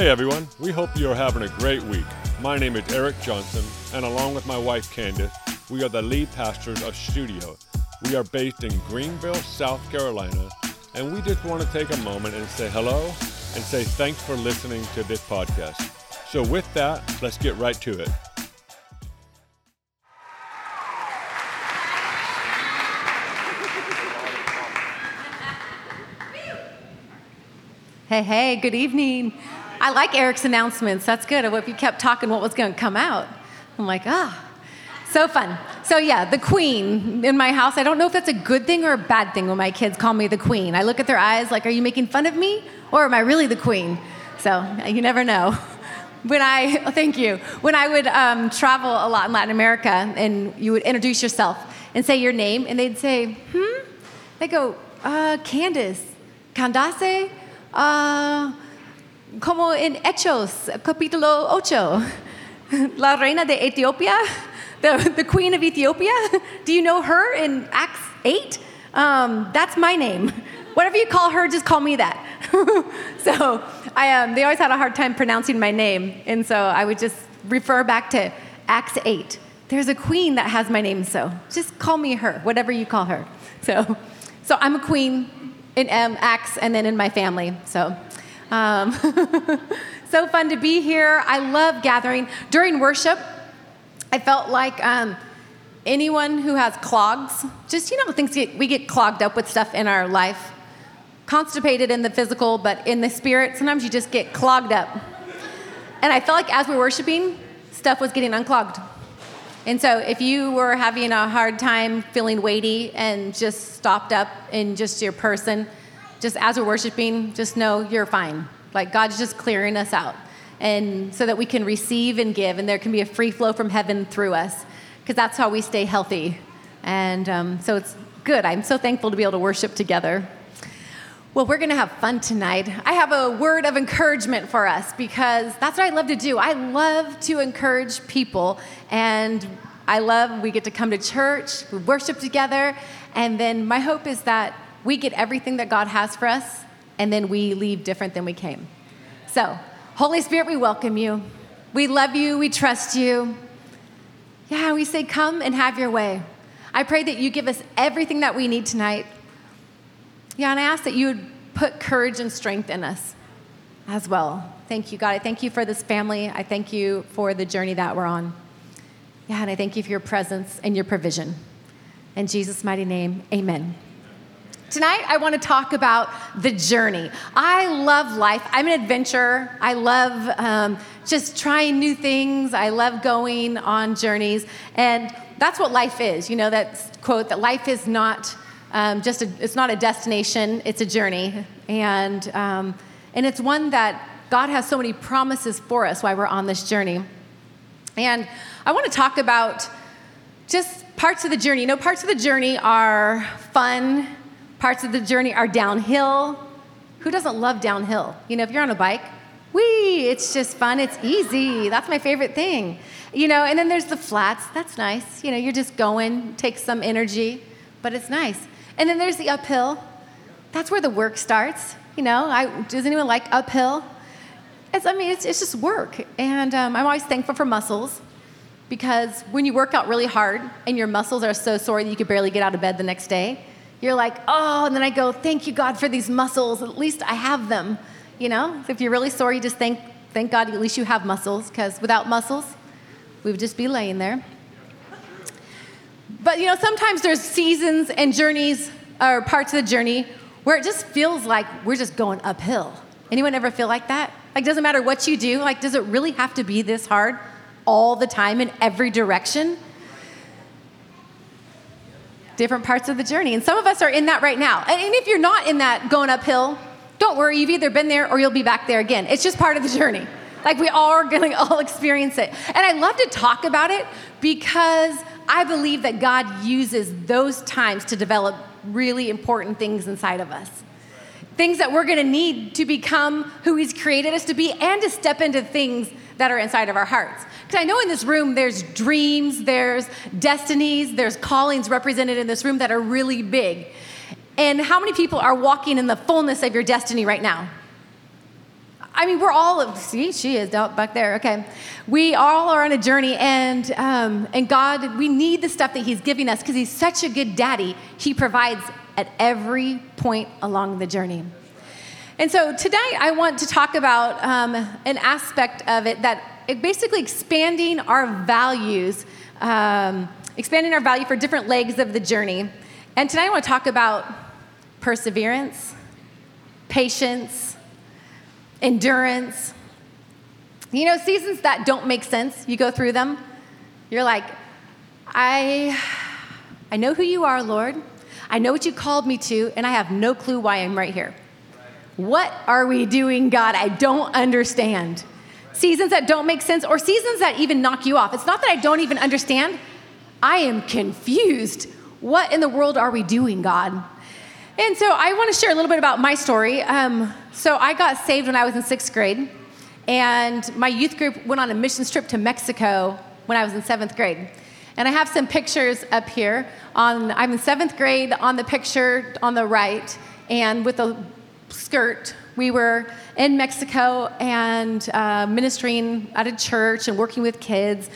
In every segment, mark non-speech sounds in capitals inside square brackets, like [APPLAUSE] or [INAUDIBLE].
Hey everyone, we hope you are having a great week. My name is Eric Johnson, and along with my wife Candace, we are the lead pastors of Studio. We are based in Greenville, South Carolina, and we just want to take a moment and say hello and say thanks for listening to this podcast. So, with that, let's get right to it. Hey, hey, good evening. I like Eric's announcements. That's good. If you kept talking what was going to come out, I'm like, ah, so fun. So, yeah, the queen in my house. I don't know if that's a good thing or a bad thing when my kids call me the queen. I look at their eyes like, are you making fun of me or am I really the queen? So, you never know. [LAUGHS] When I, [LAUGHS] thank you, when I would um, travel a lot in Latin America and you would introduce yourself and say your name, and they'd say, hmm? They go, uh, Candace, Candace, uh, como en Hechos, capítulo 8, [LAUGHS] la reina de Ethiopia, [LAUGHS] the, the queen of Ethiopia. [LAUGHS] Do you know her in Acts 8? Um, that's my name. Whatever you call her, just call me that. so I, um, they always had a hard time pronouncing my name, and so I would just refer back to Acts 8. There's a queen that has my name, so just call me her, whatever you call her. So, so I'm a queen in um, Acts and then in my family. So, um, [LAUGHS] so fun to be here. I love gathering. During worship, I felt like um, anyone who has clogs, just, you know, things get, we get clogged up with stuff in our life, constipated in the physical, but in the spirit, sometimes you just get clogged up. And I felt like as we were worshiping, stuff was getting unclogged. And so, if you were having a hard time feeling weighty and just stopped up in just your person, just as we're worshiping, just know you're fine. Like God's just clearing us out. And so that we can receive and give, and there can be a free flow from heaven through us, because that's how we stay healthy. And um, so it's good. I'm so thankful to be able to worship together. Well, we're going to have fun tonight. I have a word of encouragement for us because that's what I love to do. I love to encourage people, and I love we get to come to church, we worship together, and then my hope is that we get everything that God has for us, and then we leave different than we came. So, Holy Spirit, we welcome you. We love you, we trust you. Yeah, we say, come and have your way. I pray that you give us everything that we need tonight. Yeah, and I ask that you would put courage and strength in us as well. Thank you, God. I thank you for this family. I thank you for the journey that we're on. Yeah, and I thank you for your presence and your provision. In Jesus' mighty name, amen. Tonight, I want to talk about the journey. I love life. I'm an adventurer. I love um, just trying new things. I love going on journeys. And that's what life is. You know, that quote that life is not um, just a, it's not a destination, it's a journey. And, um, and it's one that God has so many promises for us while we're on this journey. And I want to talk about just parts of the journey. You know, parts of the journey are fun, parts of the journey are downhill. Who doesn't love downhill? You know, if you're on a bike, wee, it's just fun, it's easy. That's my favorite thing. You know, and then there's the flats, that's nice. You know, you're just going, takes some energy, but it's nice. And then there's the uphill. That's where the work starts. You know, I, does anyone like uphill? It's, I mean, it's, it's just work. And um, I'm always thankful for muscles because when you work out really hard and your muscles are so sore that you could barely get out of bed the next day, you're like, oh, and then I go, thank you, God, for these muscles. At least I have them. You know, if you're really sore, you just thank, thank God at least you have muscles because without muscles, we would just be laying there. But you know, sometimes there's seasons and journeys or parts of the journey where it just feels like we're just going uphill. Anyone ever feel like that? Like doesn't matter what you do, like does it really have to be this hard all the time in every direction? Different parts of the journey. And some of us are in that right now. And if you're not in that going uphill, don't worry, you've either been there or you'll be back there again. It's just part of the journey. Like we all are going [LAUGHS] to all experience it. And I love to talk about it because I believe that God uses those times to develop really important things inside of us. Things that we're going to need to become who He's created us to be and to step into things that are inside of our hearts. Because I know in this room there's dreams, there's destinies, there's callings represented in this room that are really big. And how many people are walking in the fullness of your destiny right now? I mean, we're all, see, she is back there, okay. We all are on a journey, and, um, and God, we need the stuff that He's giving us because He's such a good daddy. He provides at every point along the journey. And so today I want to talk about um, an aspect of it that it basically expanding our values, um, expanding our value for different legs of the journey. And tonight I want to talk about perseverance, patience, endurance. You know, seasons that don't make sense, you go through them. You're like, I, I know who you are, Lord. I know what you called me to, and I have no clue why I'm right here. What are we doing, God? I don't understand. Seasons that don't make sense, or seasons that even knock you off. It's not that I don't even understand, I am confused. What in the world are we doing, God? And so I want to share a little bit about my story. Um, so I got saved when I was in sixth grade, and my youth group went on a mission trip to Mexico when I was in seventh grade. And I have some pictures up here. On I'm in seventh grade on the picture on the right, and with a skirt, we were in Mexico and uh, ministering at a church and working with kids.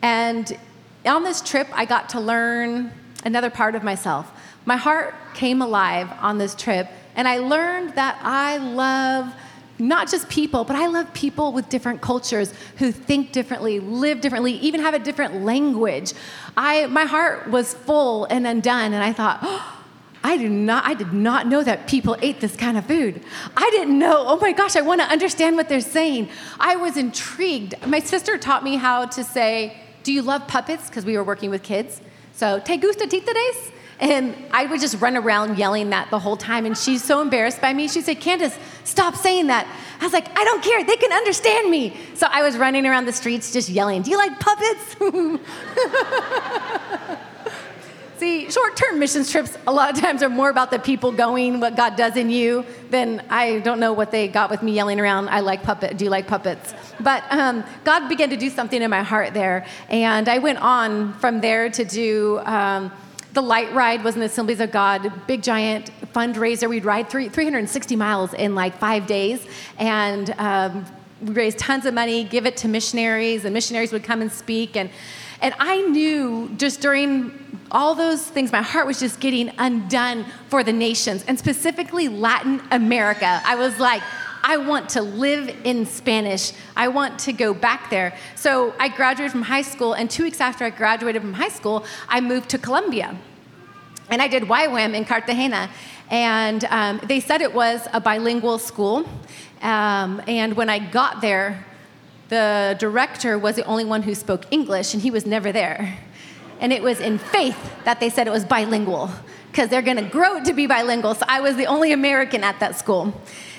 And on this trip, I got to learn another part of myself. My heart came alive on this trip, and I learned that I love not just people, but I love people with different cultures who think differently, live differently, even have a different language. I, my heart was full and undone, and I thought, oh, [GASPS] I did not I did not know that people ate this kind of food. I didn't know. Oh my gosh, I want to understand what they're saying. I was intrigued. My sister taught me how to say, "Do you love puppets?" because we were working with kids. So, "Te gusta titades?" And I would just run around yelling that the whole time. And she's so embarrassed by me. She'd say, Candace, stop saying that. I was like, I don't care. They can understand me. So I was running around the streets just yelling, Do you like puppets? [LAUGHS] See, short term mission trips a lot of times are more about the people going, what God does in you, than I don't know what they got with me yelling around, I like puppet, do you like puppets? But um, God began to do something in my heart there. And I went on from there to do. Um, the light ride was the Assemblies of God, big giant fundraiser. We'd ride three, 360 miles in like five days, and um, we raised tons of money, give it to missionaries, and missionaries would come and speak. And and I knew just during all those things, my heart was just getting undone for the nations, and specifically Latin America. I was like, I want to live in Spanish. I want to go back there. So I graduated from high school, and two weeks after I graduated from high school, I moved to Colombia. And I did YWAM in Cartagena. And um, they said it was a bilingual school. Um, and when I got there, the director was the only one who spoke English, and he was never there. And it was in faith that they said it was bilingual, because they're going to grow to be bilingual. So I was the only American at that school.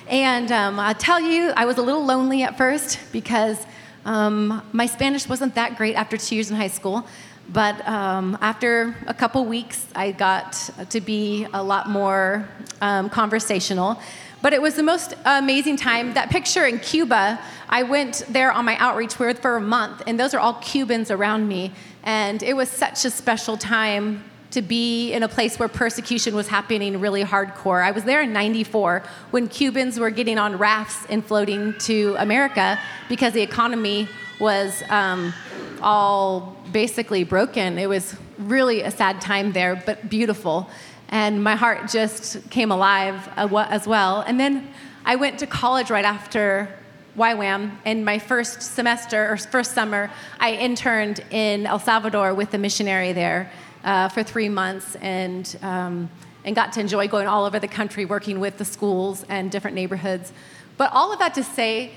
And um, I'll tell you, I was a little lonely at first because um, my Spanish wasn't that great after two years in high school. But um, after a couple weeks, I got to be a lot more um, conversational. But it was the most amazing time. That picture in Cuba, I went there on my outreach for a month, and those are all Cubans around me. And it was such a special time to be in a place where persecution was happening really hardcore. I was there in 94 when Cubans were getting on rafts and floating to America because the economy was um, all basically broken. It was really a sad time there, but beautiful and my heart just came alive uh, as well. And then I went to college right after YWAM. and my first semester or first summer, I interned in El Salvador with a missionary there uh, for three months and, um, and got to enjoy going all over the country working with the schools and different neighborhoods. But all of that to say,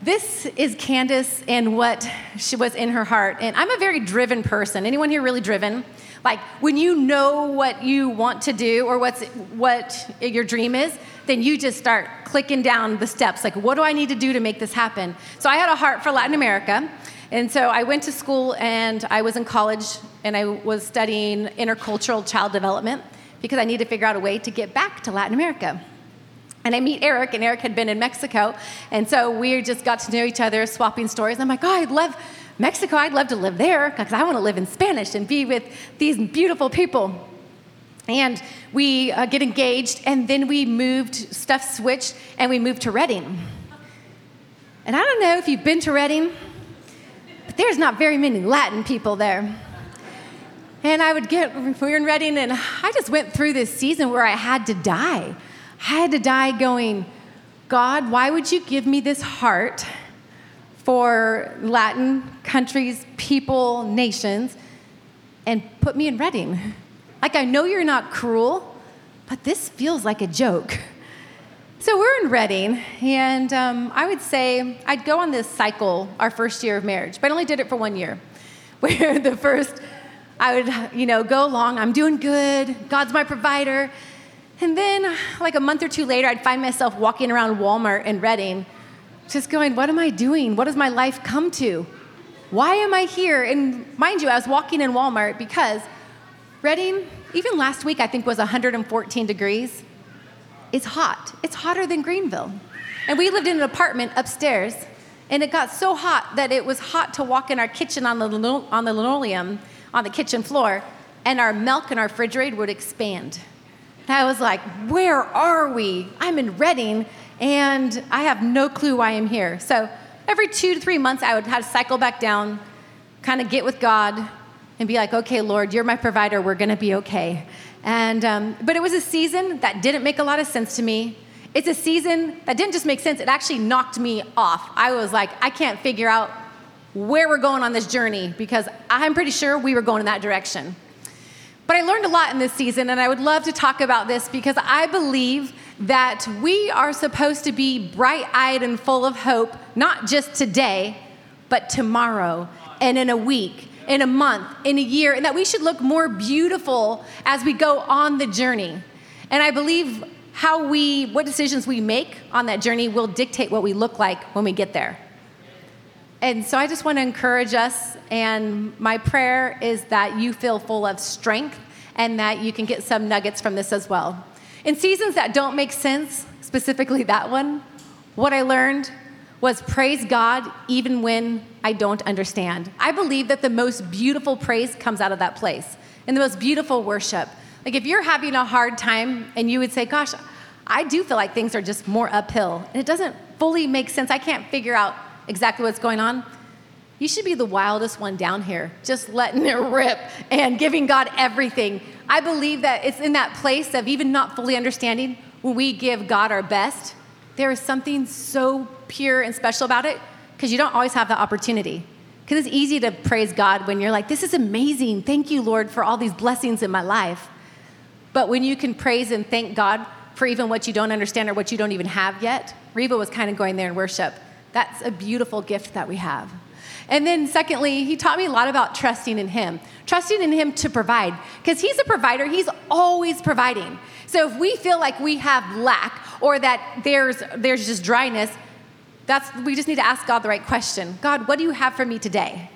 this is Candace and what she was in her heart. And I'm a very driven person. Anyone here really driven? Like when you know what you want to do or what's what your dream is, then you just start clicking down the steps. Like, what do I need to do to make this happen? So I had a heart for Latin America. And so I went to school and I was in college and I was studying intercultural child development because I needed to figure out a way to get back to Latin America. And I meet Eric, and Eric had been in Mexico. And so we just got to know each other, swapping stories. I'm like, oh, I'd love Mexico, I'd love to live there because I want to live in Spanish and be with these beautiful people. And we uh, get engaged, and then we moved, stuff switched, and we moved to Redding. And I don't know if you've been to Redding, but there's not very many Latin people there. And I would get, we were in Redding, and I just went through this season where I had to die. I had to die going, God, why would you give me this heart for Latin countries, people, nations, and put me in Redding? Like, I know you're not cruel, but this feels like a joke. So we're in Redding, and um, I would say I'd go on this cycle our first year of marriage, but I only did it for one year. [LAUGHS] Where the first, I would, you know, go along, I'm doing good, God's my provider. And then, like a month or two later, I'd find myself walking around Walmart in Redding, just going, What am I doing? What does my life come to? Why am I here? And mind you, I was walking in Walmart because Redding, even last week, I think was 114 degrees it's hot. It's hotter than Greenville. And we lived in an apartment upstairs, and it got so hot that it was hot to walk in our kitchen on the, on the linoleum, on the kitchen floor, and our milk in our refrigerator would expand. And I was like, where are we? I'm in Redding, and I have no clue why I'm here. So every two to three months, I would have to cycle back down, kind of get with God, and be like, okay, Lord, you're my provider. We're going to be okay. And, um, but it was a season that didn't make a lot of sense to me. It's a season that didn't just make sense, it actually knocked me off. I was like, I can't figure out where we're going on this journey because I'm pretty sure we were going in that direction. But I learned a lot in this season, and I would love to talk about this because I believe that we are supposed to be bright eyed and full of hope, not just today, but tomorrow and in a week in a month, in a year, and that we should look more beautiful as we go on the journey. And I believe how we, what decisions we make on that journey will dictate what we look like when we get there. And so I just want to encourage us, and my prayer is that you feel full of strength and that you can get some nuggets from this as well. In seasons that don't make sense, specifically that one, what I learned was praise God even when I don't understand. I believe that the most beautiful praise comes out of that place and the most beautiful worship. Like if you're having a hard time and you would say, Gosh, I do feel like things are just more uphill and it doesn't fully make sense, I can't figure out exactly what's going on. You should be the wildest one down here, just letting it [LAUGHS] rip and giving God everything. I believe that it's in that place of even not fully understanding when we give God our best, there is something so pure and special about it because you don't always have the opportunity. Because it's easy to praise God when you're like, this is amazing. Thank you, Lord, for all these blessings in my life. But when you can praise and thank God for even what you don't understand or what you don't even have yet, Reba was kind of going there in worship. That's a beautiful gift that we have. And then, secondly, he taught me a lot about trusting in him, trusting in him to provide. Because he's a provider, he's always providing. So if we feel like we have lack or that there's, there's just dryness, that's, we just need to ask God the right question God, what do you have for me today?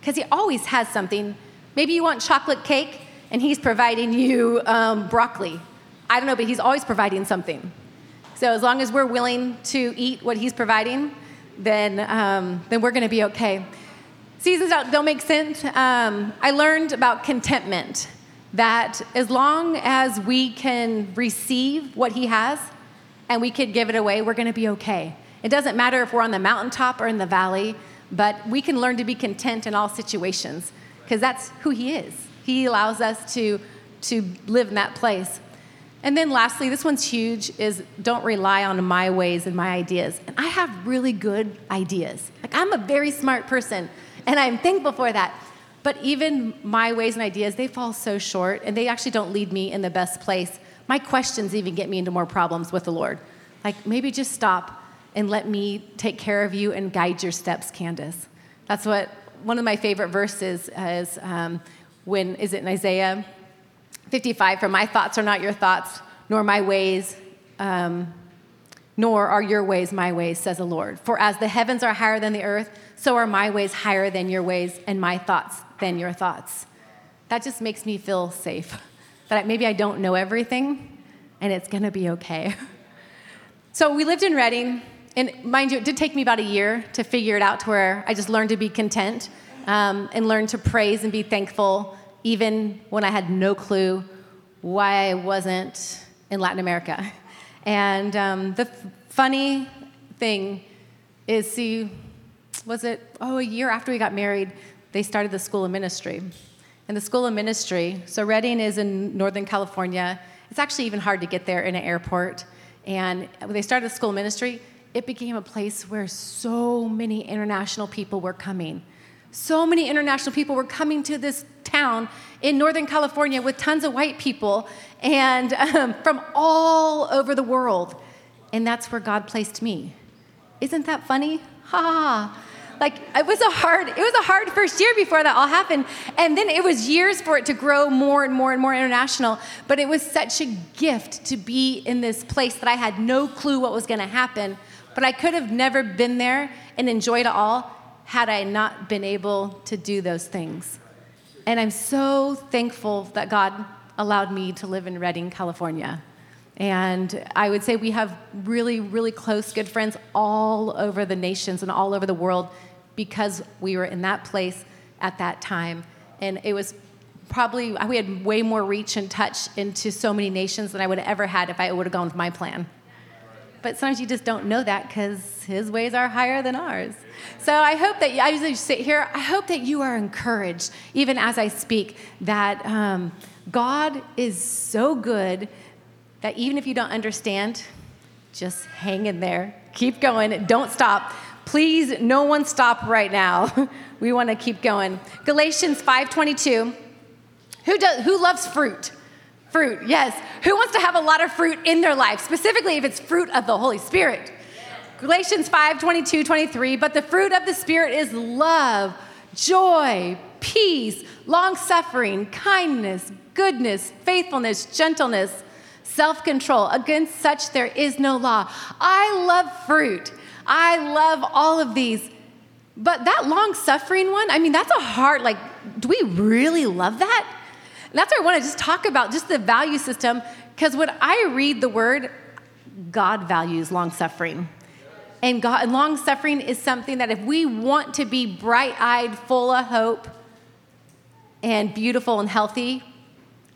Because He always has something. Maybe you want chocolate cake and He's providing you um, broccoli. I don't know, but He's always providing something. So as long as we're willing to eat what He's providing, then, um, then we're going to be okay. Seasons don't, don't make sense. Um, I learned about contentment that as long as we can receive what He has and we could give it away, we're going to be okay. It doesn't matter if we're on the mountaintop or in the valley, but we can learn to be content in all situations because that's who He is. He allows us to, to live in that place. And then lastly, this one's huge is don't rely on my ways and my ideas. And I have really good ideas. Like I'm a very smart person and I'm thankful for that. But even my ways and ideas, they fall so short and they actually don't lead me in the best place. My questions even get me into more problems with the Lord. Like maybe just stop and let me take care of you and guide your steps, Candace. That's what one of my favorite verses is um, when, is it in Isaiah 55? For my thoughts are not your thoughts, nor my ways, um, nor are your ways my ways, says the Lord. For as the heavens are higher than the earth, so are my ways higher than your ways, and my thoughts than your thoughts. That just makes me feel safe. That maybe I don't know everything, and it's gonna be okay. [LAUGHS] So we lived in Redding, and mind you, it did take me about a year to figure it out to where I just learned to be content um, and learned to praise and be thankful, even when I had no clue why I wasn't in Latin America. [LAUGHS] And um, the f- funny thing is see, was it, oh, a year after we got married, they started the School of Ministry. And the School of Ministry, so Redding is in Northern California. It's actually even hard to get there in an airport. And when they started the School of Ministry, it became a place where so many international people were coming. So many international people were coming to this town in Northern California with tons of white people and [LAUGHS] um, from all over the world. And that's where God placed me. Isn't that funny? Ha ha. Like it was a hard, it was a hard first year before that all happened. And then it was years for it to grow more and more and more international. But it was such a gift to be in this place that I had no clue what was gonna happen. But I could have never been there and enjoyed it all had I not been able to do those things. And I'm so thankful that God allowed me to live in Redding, California. And I would say we have really, really close, good friends all over the nations and all over the world because we were in that place at that time. And it was probably, we had way more reach and touch into so many nations than I would have ever had if I would have gone with my plan. But sometimes you just don't know that because his ways are higher than ours. So I hope that, I usually sit here, I hope that you are encouraged, even as I speak, that um, God is so good that even if you don't understand, just hang in there. Keep going. Don't stop. Please, no one stop right now. [LAUGHS] we want to keep going. Galatians 5:22. Who does who loves fruit? Fruit, yes. Who wants to have a lot of fruit in their life, specifically if it's fruit of the Holy Spirit? Galatians 5 22, 23. But the fruit of the Spirit is love, joy, peace, long suffering, kindness, goodness, faithfulness, gentleness, self control. Against such there is no law. I love fruit. I love all of these. But that long suffering one, I mean, that's a hard, like, do we really love that? And that's what I want to just talk about, just the value system, because when I read the word, God values long suffering. And God, and long suffering is something that if we want to be bright eyed, full of hope, and beautiful and healthy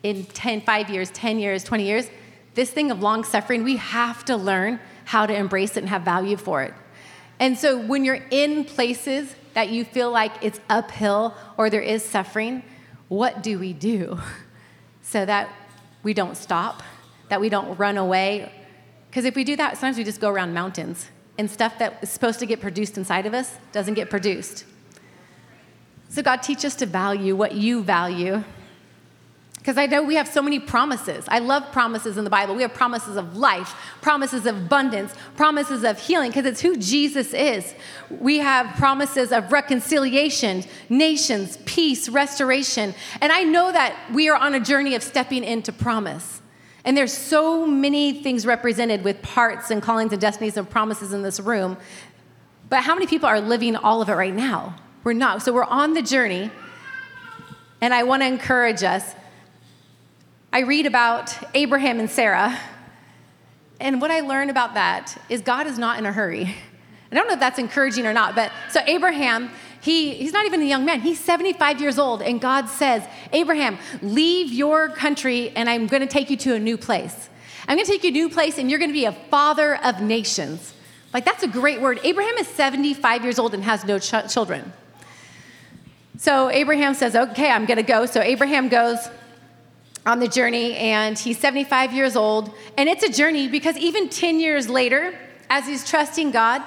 in 10, 5 years, 10 years, 20 years, this thing of long suffering, we have to learn how to embrace it and have value for it. And so when you're in places that you feel like it's uphill or there is suffering, what do we do [LAUGHS] so that we don't stop, that we don't run away? Because if we do that, sometimes we just go around mountains and stuff that is supposed to get produced inside of us doesn't get produced. So, God, teach us to value what you value because I know we have so many promises. I love promises in the Bible. We have promises of life, promises of abundance, promises of healing, because it's who Jesus is. We have promises of reconciliation, nations, peace, restoration. And I know that we are on a journey of stepping into promise. And there's so many things represented with parts and callings and destinies and promises in this room. But how many people are living all of it right now? We're not. So we're on the journey. And I want to encourage us I read about Abraham and Sarah, and what I learn about that is God is not in a hurry. I don't know if that's encouraging or not, but so Abraham, he, he's not even a young man. He's 75 years old, and God says, Abraham, leave your country, and I'm going to take you to a new place. I'm going to take you to a new place, and you're going to be a father of nations. Like, that's a great word. Abraham is 75 years old and has no ch- children. So Abraham says, Okay, I'm going to go. So Abraham goes on the journey, and he's 75 years old. And it's a journey because even 10 years later, as he's trusting God,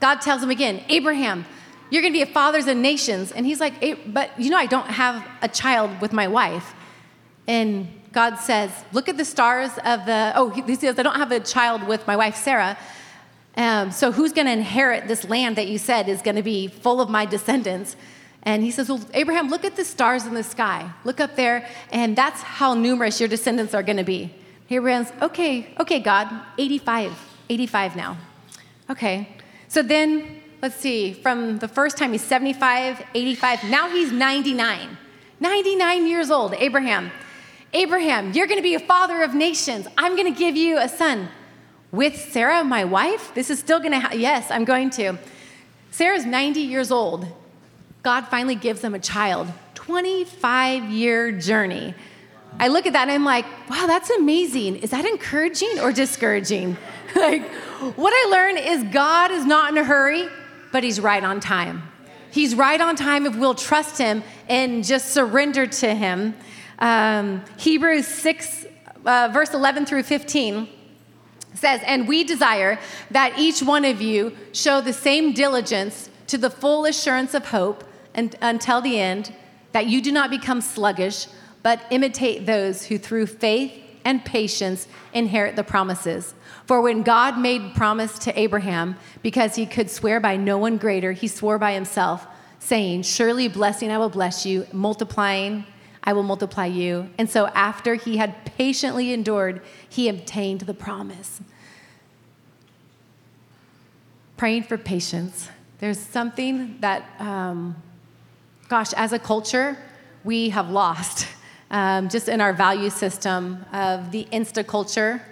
God tells him again, Abraham, you're going to be a father of nations. And he's like, but you know, I don't have a child with my wife. And God says, look at the stars of the, oh, he says, I don't have a child with my wife, Sarah. Um, so who's going to inherit this land that you said is going to be full of my descendants? And he says, Well, Abraham, look at the stars in the sky. Look up there, and that's how numerous your descendants are going to be. Abraham's, okay, okay, God, 85, 85 now. Okay. So then, let's see, from the first time he's 75, 85, now he's 99. 99 years old, Abraham. Abraham, you're going to be a father of nations. I'm going to give you a son. With Sarah, my wife? This is still going to happen. Yes, I'm going to. Sarah's 90 years old. God finally gives them a child. 25 year journey. I look at that and I'm like, wow, that's amazing. Is that encouraging or discouraging? [LAUGHS] like, what I learned is God is not in a hurry. but He's right on time. He's right on time if we'll trust Him and just surrender to Him. Um, Hebrews 6, uh, verse 11 through 15 says, And we desire that each one of you show the same diligence to the full assurance of hope and, until the end, that you do not become sluggish, but imitate those who through faith and patience inherit the promises. For when God made promise to Abraham, because he could swear by no one greater, he swore by himself, saying, Surely blessing I will bless you, multiplying I will multiply you. And so after he had patiently endured, he obtained the promise. Praying for patience. There's something that, um, gosh, as a culture, we have lost um, just in our value system of the insta culture,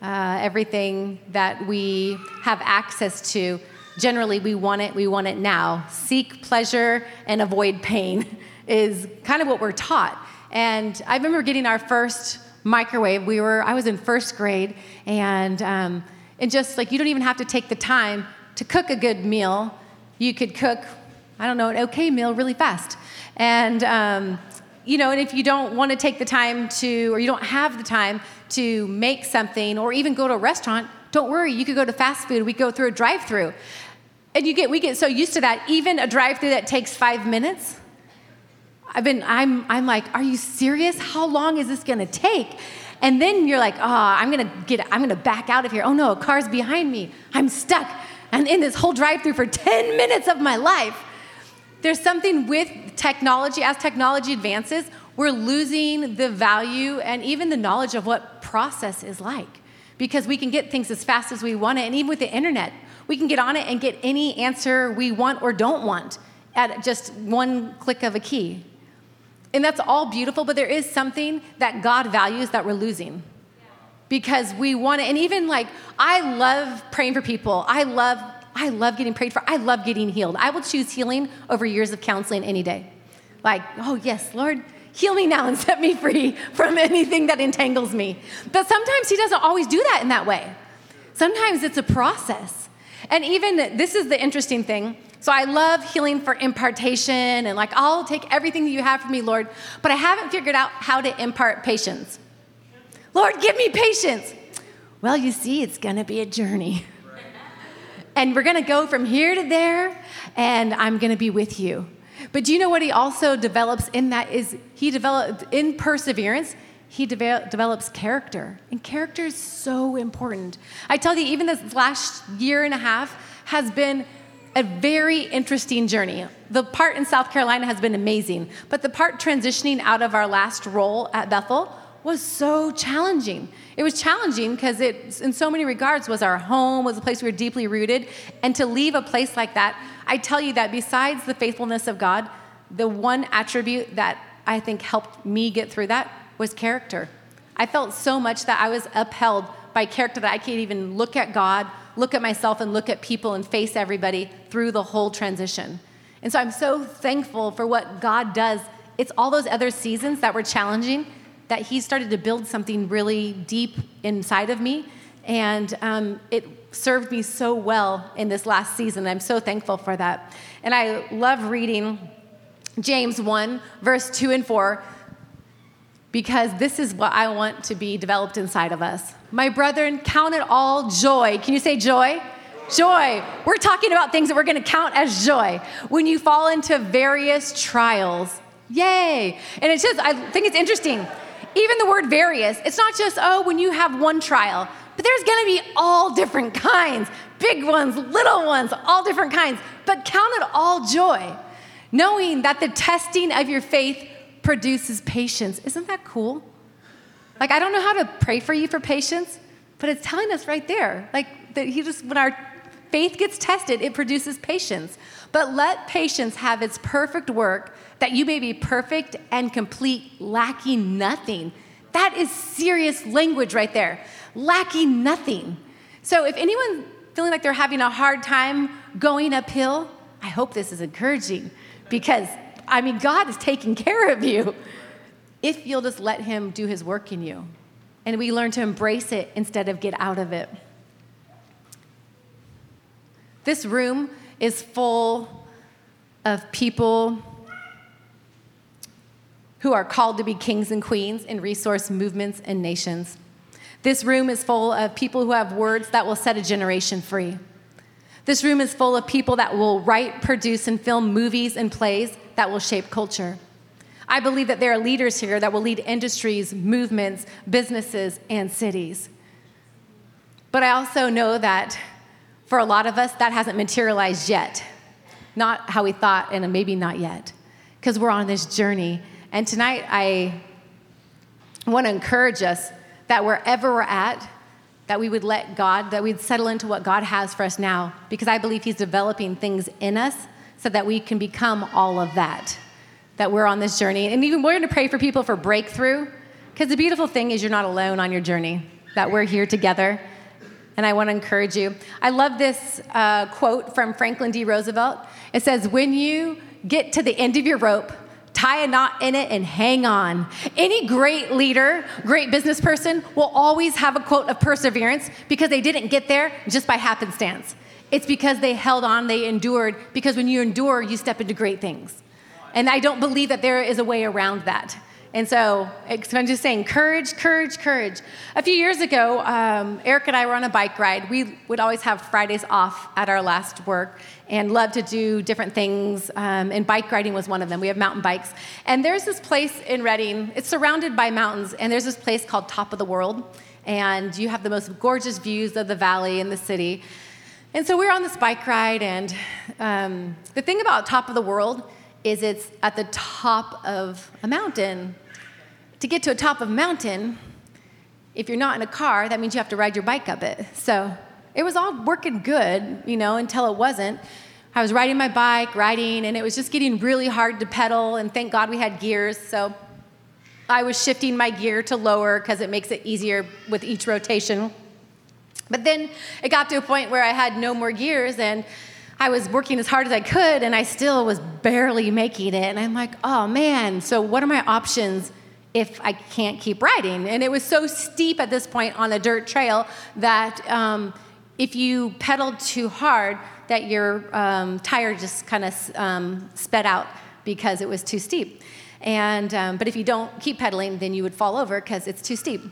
uh, everything that we have access to. Generally, we want it, we want it now. Seek pleasure and avoid pain [LAUGHS] is kind of what we're taught. And I remember getting our first microwave. We were, I was in first grade, and, um, and just like you don't even have to take the time to cook a good meal. You could cook, I don't know, an okay meal really fast. And, um, you know, and if you don't want to take the time to, or you don't have the time to make something, or even go to a restaurant, don't worry. You could go to fast food. We go through a drive-through, and you get we get so used to that. Even a drive-through that takes five minutes, I've been, I'm, I'm like, are you serious? How long is this gonna take? And then you're like, oh, I'm gonna get, I'm gonna back out of here. Oh no, a car's behind me. I'm stuck. And in this whole drive through for 10 minutes of my life. There's something with technology, as technology advances, we're losing the value and even the knowledge of what process is like. Because we can get things as fast as we want it. And even with the internet, we can get on it and get any answer we want or don't want at just one click of a key. And that's all beautiful, but there is something that God values that we're losing. Because we want it, and even like I love praying for people. I love, I love getting prayed for. I love getting healed. I will choose healing over years of counseling any day. Like, oh yes, Lord, heal me now and [LAUGHS] set me free from anything that entangles me. But sometimes He doesn't always do that in that way. Sometimes it's a process. And even this is the interesting thing so I love healing for impartation and like, I'll take everything that you have for me, Lord, but I haven't figured out how to impart patience. Lord, give me patience. Well, you see, it's gonna be a journey. [LAUGHS] And we're gonna go from here to there, and I'm gonna be with you. But do you know what he also develops in that is he developed in perseverance, he de- develops character. And character is so important. I tell you, even this last year and a half has been a very interesting journey. The part in South Carolina has been amazing, but the part transitioning out of our last role at Bethel was so challenging. It was challenging because it, in so many regards, was our home, was a place we were deeply rooted. And to leave a place like that, I tell you that besides the faithfulness of God, the one attribute that I think helped me get through that was character. I felt so much that I was upheld by character that I can't even look at God look at myself and look at people and face everybody through the whole transition. And so I'm so thankful for what God does. It's all those other seasons that were challenging that He started to build something really deep inside of me. And um, it served me so well in this last season. I'm so thankful for that. And I love reading James 1, verse 2 and 4, because this is what I want to be developed inside of us. My brethren, count it all joy. Can you say joy? Joy. We're talking about things that we're going to count as joy when you fall into various trials. Yay. And it's just, I think it's interesting. Even the word various, it's not just, oh, when you have one trial, but there's to be all different kinds big ones, little ones, all different kinds. But count it all joy, knowing that the testing of your faith produces patience. Isn't that cool? Like, I don't know how to pray for you for patience, but it's telling us right there. Like, that He just, when our faith gets tested, it produces patience. But let patience have its perfect work, that you may be perfect and complete, lacking nothing. That is serious language right there. Lacking nothing. So, if anyone feeling like they're having a hard time going uphill, I hope this is encouraging because, I mean, God is taking care of you if you'll just let Him do His work in you. And we learn to embrace it instead of get out of it. This room is full of people who are called to be kings and queens in resource movements and nations. This room is full of people who have words that will set a generation free. This room is full of people that will write, produce, and film movies and plays that will shape culture. I believe that there are leaders here that will lead industries, movements, businesses, and cities. But I also know that for a lot of us, that hasn't materialized yet. Not how we thought, and maybe not yet, because we're on this journey. And tonight, I want to encourage us that wherever we're at, that we would let God, that we'd settle into what God has for us now, because I believe He's developing things in us so that we can become all of that, that we're on this journey. And even we're going to pray for people for breakthrough, because the beautiful thing is you're not alone on your journey, that we're here together. And I want to encourage you. I love this uh, quote from Franklin D. Roosevelt. It says, When you get to the end of your rope, tie a knot in it and hang on. Any great leader, great business person will always have a quote of perseverance because they didn't get there just by happenstance. It's because they held on, they endured, because when you endure, you step into great things. And I don't believe that there is a way around that. And so I'm just saying, courage, courage, courage. A few years ago, um, Eric and I were on a bike ride. We would always have Fridays off at our last work and love to do different things. Um, and bike riding was one of them. We have mountain bikes. And there's this place in Redding, it's surrounded by mountains, and there's this place called Top of the World. And you have the most gorgeous views of the valley and the city. And so we were on this bike ride, and um, the thing about Top of the World is it's at the top of a mountain to get to a top of a mountain, if you're not in a car, that means you have to ride your bike up it. So it was all working good, you know, until it wasn't. I was riding my bike, riding, and it was just getting really hard to pedal, and thank God we had gears. So I was shifting my gear to lower because it makes it easier with each rotation. But then it got to a point where I had no more gears, and I was working as hard as I could, and I still was barely making it. And I'm like, oh man, so what are my options if I can't keep riding. And it was so steep at this point on the dirt trail that um, if you pedaled too hard, that your um, tire just kind of um, sped out because it was too steep. And um, but if you don't keep pedaling, then you would fall over because it's too steep.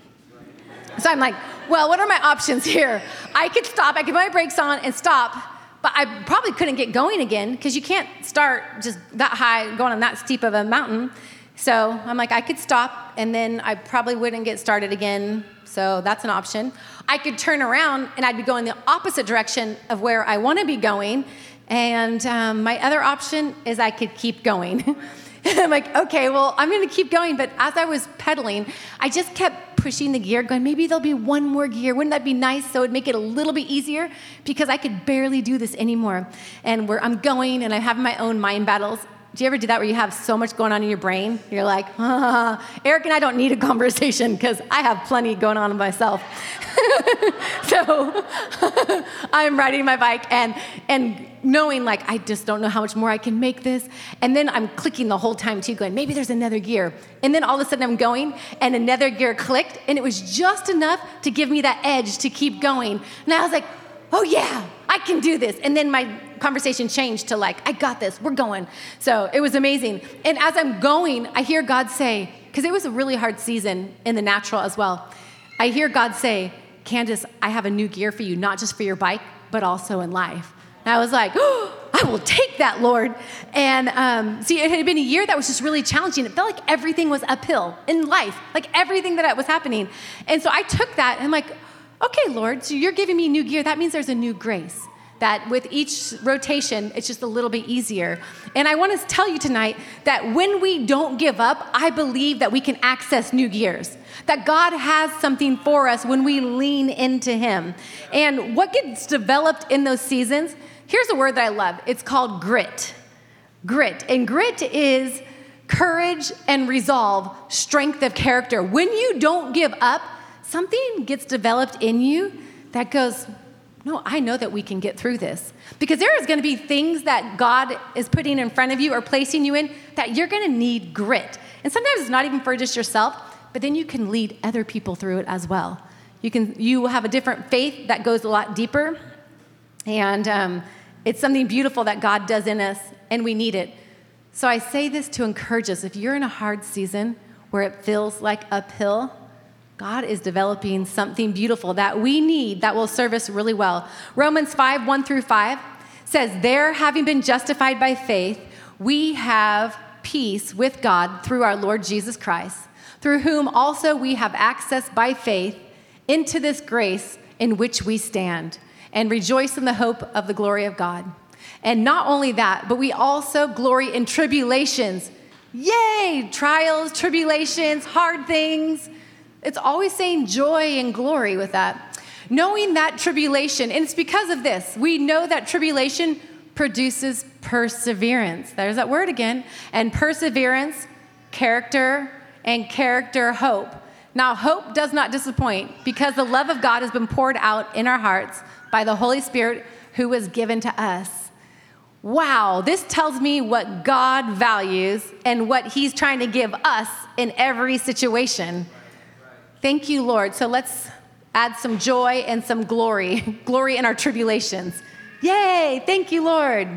So I'm like, well, what are my options here? I could stop, I could put my brakes on and stop, but I probably couldn't get going again because you can't start just that high going on that steep of a mountain. So I'm like, I could stop and then I probably wouldn't get started again. So that's an option. I could turn around and I'd be going the opposite direction of where I want to be going. And um, my other option is I could keep going. [LAUGHS] I'm like, okay, well, I'm going to keep going. But as I was pedaling, I just kept pushing the gear, going, maybe there'll be one more gear. Wouldn't that be nice? So it'd make it a little bit easier because I could barely do this anymore. And where I'm going and I have my own mind battles. Do you ever do that where you have so much going on in your brain? You're like. [LAUGHS] Eric and I don't need a conversation because I have plenty going on myself. [LAUGHS] so [LAUGHS] I'm riding my bike and and knowing like I just don't know how much more I can make this. And then I'm clicking the whole time too, going, maybe there's another gear. And then all of a sudden I'm going and another gear clicked, and it was just enough to give me that edge to keep going. And I was like, oh yeah, I can do this. And then my conversation changed to like, I got this, we're going. So it was amazing. And as I'm going, I hear God say, because it was a really hard season in the natural as well. I hear God say, Candace, I have a new gear for you, not just for your bike, but also in life. And I was like, oh, [GASPS] I will take that, Lord. And um, see, it had been a year that was just really challenging. It felt like everything was uphill in life, like everything that was happening. And so I took that and I'm like, okay, Lord, so you're giving me new gear. That means there's a new grace. That with each rotation, it's just a little bit easier. And I want to tell you tonight that when we don't give up, I believe that we can access new gears. That God has something for us when we lean into Him. And what gets developed in those seasons, here's a word that I love it's called grit. Grit. And grit is courage and resolve, strength of character. When you don't give up, something gets developed in you that goes, no, I know that we can get through this. Because there is going to be things that God is putting in front of you or placing you in that you're going to need grit. And sometimes it's not even for just yourself, but then you can lead other people through it as well. You can you have a different faith that goes a lot deeper, and um, It's something beautiful that God does in us, and we need it. So I say this to encourage us if you're in a hard season where it feels like uphill, God is developing something beautiful that we need that will serve us really well. Romans 5 1 through 5 says, There, having been justified by faith, we have peace with God through our Lord Jesus Christ, through whom also we have access by faith into this grace in which we stand and rejoice in the hope of the glory of God. And not only that, but we also glory in tribulations. Yay! Trials, tribulations, hard things. It's always saying joy and glory with that. Knowing that tribulation, and it's because of this, we know that tribulation produces perseverance. There's that word again. And perseverance, character, and character, hope. Now, hope does not disappoint because the love of God has been poured out in our hearts by the Holy Spirit who was given to us. Wow, this tells me what God values and what He's trying to give us in every situation. Thank you, Lord. So let's add some joy and some glory, [LAUGHS] glory in our tribulations. Yay! Thank you, Lord.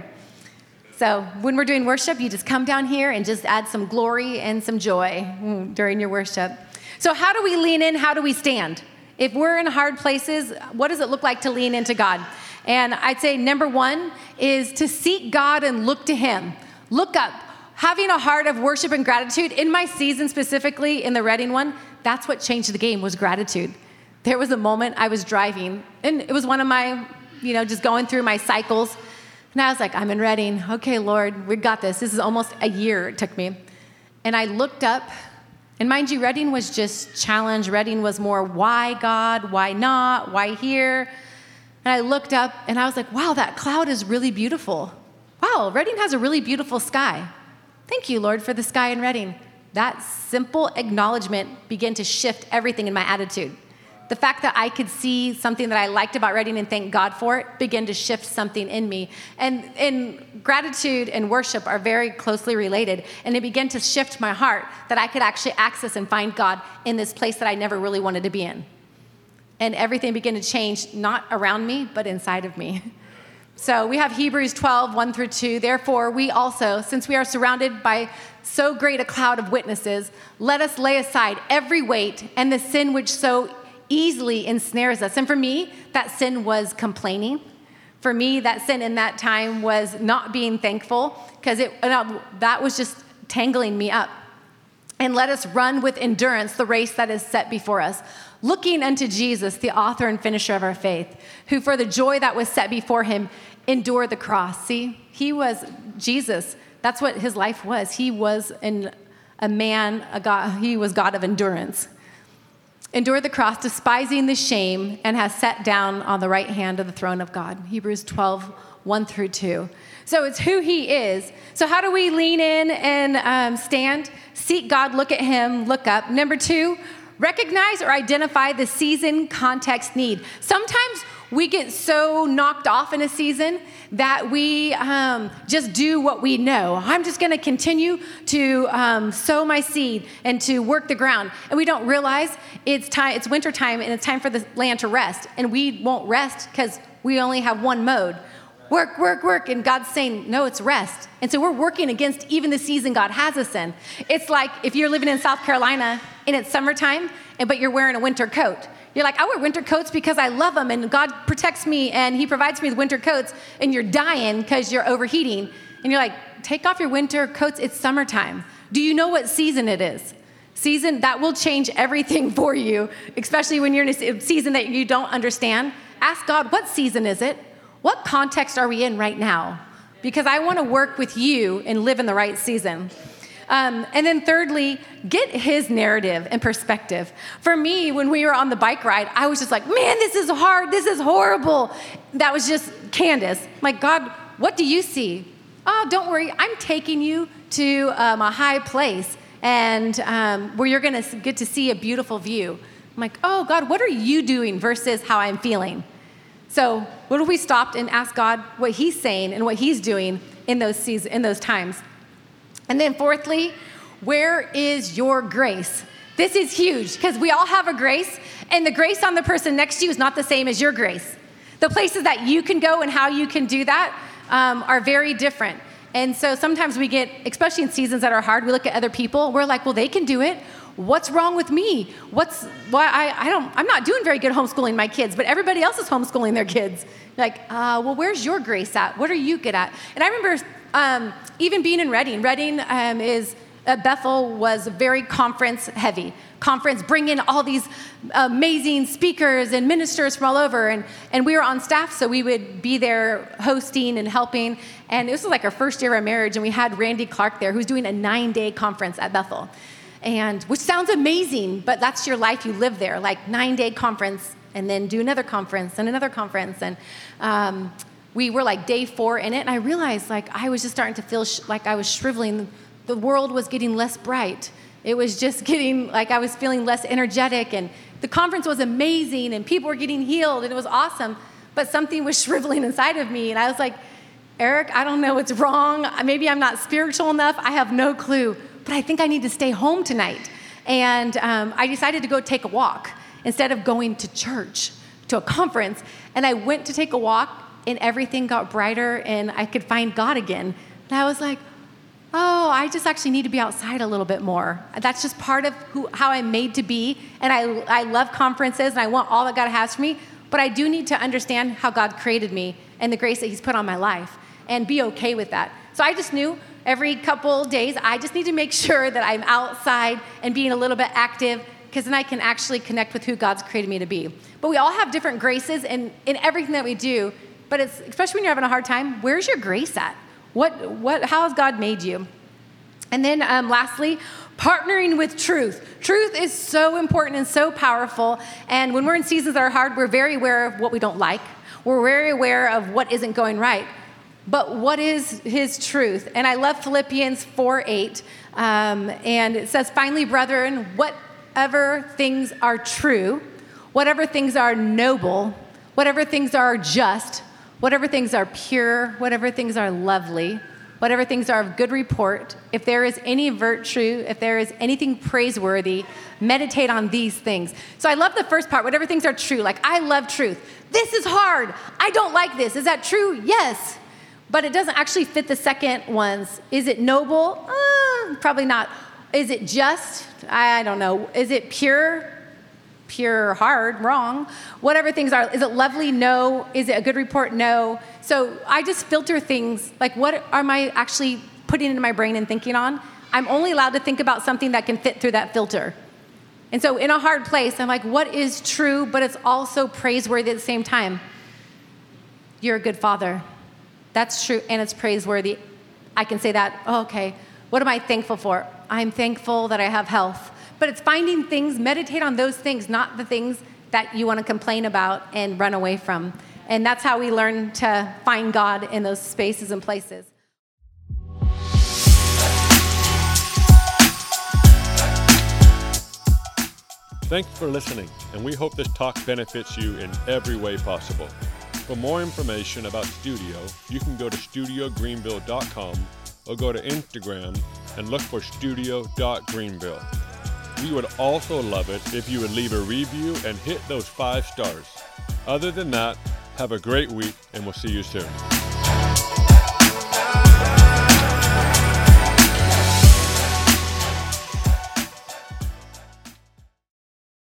So when we're doing worship, you just come down here and just add some glory and some joy mm, during your worship. So, how do we lean in? How do we stand? If we're in hard places, what does it look like to lean into God? And I'd say number one is to seek God and look to Him. Look up. Having a heart of worship and gratitude in my season specifically in the Redding one, that's what changed the game was gratitude. There was a moment I was driving, and it was one of my, you know, just going through my cycles. And I was like, I'm in Redding. Okay, Lord, we got this. This is almost a year it took me. And I looked up and mind you, Redding was just challenge. Redding was more why God, why not, why here. And I looked up and I was like, wow, that cloud is really beautiful. Wow, Redding has a really beautiful sky. Thank you, Lord, for the sky in Redding. That simple acknowledgement began to shift everything in my attitude the fact that I could see something that I liked about Redding and thank God for it began to shift something in me. And, and gratitude and worship are very closely related. And it began to shift my heart that I could actually access and find God in this place that I never really wanted to be in. And everything began to change, not around me, but inside of me. [LAUGHS] So we have Hebrews 12, 1 through 2. Therefore, we also, since we are surrounded by so great a cloud of witnesses, let us lay aside every weight and the sin which so easily ensnares us. And for me, that sin was complaining. For me, that sin in that time was not being thankful because it that was just tangling me up. And let us run with endurance the race that is set before us, looking unto Jesus, the author and finisher of our faith, who for the joy that was set before him endured the cross. See, he was Jesus. That's what his life was. He was an, a man, a God, he was God of endurance endured the cross, despising the shame, and has sat down on the right hand of the throne of God. Hebrews 12, 1 through 2. So it's who he is. So, how do we lean in and um, stand? Seek God, look at him, look up. Number two, recognize or identify the season context need. Sometimes we get so knocked off in a season that we um, just do what we know. I'm just going to continue to um, sow my seed and to work the ground, and we don't realize it's time. It's winter time, and it's time for the land to rest, and we won't rest because we only have one mode. Work, work, work. And God's saying, no, it's rest. And so we're working against even the season God has us in. It's like if you're living in South Carolina and it's summertime, but you're wearing a winter coat. You're like, I wear winter coats because I love them and God protects me and He provides me with winter coats, and you're dying because you're overheating. And you're like, take off your winter coats, it's summertime. Do you know what season it is? Season that will change everything [LAUGHS] for you, especially when you're in a season that you don't understand. Ask God, what season is it? What context are we in right now? Because I want to work with you and live in the right season. Um, and then, thirdly, get his narrative and perspective. For me, when we were on the bike ride, I was just like, man, this is hard. This is horrible. That was just Candace. like, God, what do you see? Oh, don't worry. I'm taking you to um, a high place and um, where you're going to get to see a beautiful view. I'm like, oh, God, what are you doing versus how I'm feeling? So, what if we stopped and asked God what He's saying and what He's doing in those seasons, in those times? And then, fourthly, where is your grace? This is huge because we all have a grace, and the grace on the person next to you is not the same as your grace. The places that you can go and how you can do that, um, are very different. And so sometimes we get, especially in seasons that are hard, we look at other people, we're like, well, they can do it. What's wrong with me? What's why I, I don't I'm not doing very good homeschooling my kids, but everybody else is homeschooling their kids. Like, uh, well, where's your grace at? What are you good at? And I remember um, even being in Redding, Redding um, is uh, Bethel was very conference heavy. Conference, bring in all these amazing speakers and ministers from all over. And, and we were on staff, so we would be there hosting and helping. And this was like our first year of marriage, and we had Randy Clark there, who's doing a nine day conference at Bethel and which sounds amazing, but that's your life. You live there, like nine day conference, and then do another conference and another conference. And um, we were like day four in it, and I realized like I was just starting to feel sh- like I was shriveling. The world was getting less bright. It was just [LAUGHS] getting like I was feeling less energetic, and the conference was amazing, and people were getting healed, and it was awesome. But something was [LAUGHS] shriveling inside of me, and I was like, Eric, I don't know what's wrong. Maybe I'm not spiritual enough. I have no clue but I think I need to stay home tonight. And um, I decided to go take a walk instead of going to church, to a conference. And I went to take a walk, and everything got brighter, and I could find God again. And I was like, oh, I just actually need to be outside a little bit more. That's just part of who, how I'm made to be. And I, I love conferences, and I want all that God has for me. But I do need to understand how God created me and the grace that He's put on my life and be okay with that. So I just knew every couple days, I just need to make [LAUGHS] sure that I'm outside and being a little bit active because then I can actually connect with who God's created me to be. But we all have different graces and in everything that we do. But it's especially when you're having a hard time, where's your grace at? What, what, how has God made you? And then um, lastly, partnering with truth. Truth is so important and so powerful. And when we're in seasons that are hard, we're very aware of what we don't like. We're very aware of what isn't going right but what is his truth? And I love Philippians 4 8. Um, and it says, Finally, brethren, whatever things are true, whatever things are noble, whatever things are just, whatever things are pure, whatever things are lovely, whatever things are of good report, if there is any virtue, if there is anything praiseworthy, meditate on these things. So I love the first part, whatever things are true. Like, I love truth. This is hard. I don't like this. Is that true? Yes but it doesn't actually fit the second ones. Is it noble? Uh, probably not. Is it just? I don't know. Is it pure? Pure, hard, wrong. Whatever things are. Is it lovely? No. Is it a good report? No. So I just filter things like what am I actually putting into my brain and thinking on? I'm only allowed to think about something that can fit through that filter. And so in a hard place, I'm like, what is true, but it's also praiseworthy at the same time? You're a good father. That's true and it's praiseworthy. I can say that, oh, okay, what am I thankful for? I'm thankful that I have health. But it's finding things, meditate on those things, not the things that you want to complain about and run away from. And that's how we learn to find God in those spaces and places. Thanks for listening, and we hope this talk benefits you in every way possible. For more information about Studio, you can go to studiogreenville.com or go to Instagram and look for studio.greenville. We would also love it if you would leave a review and hit those five stars. Other than that, have a great week and we'll see you soon.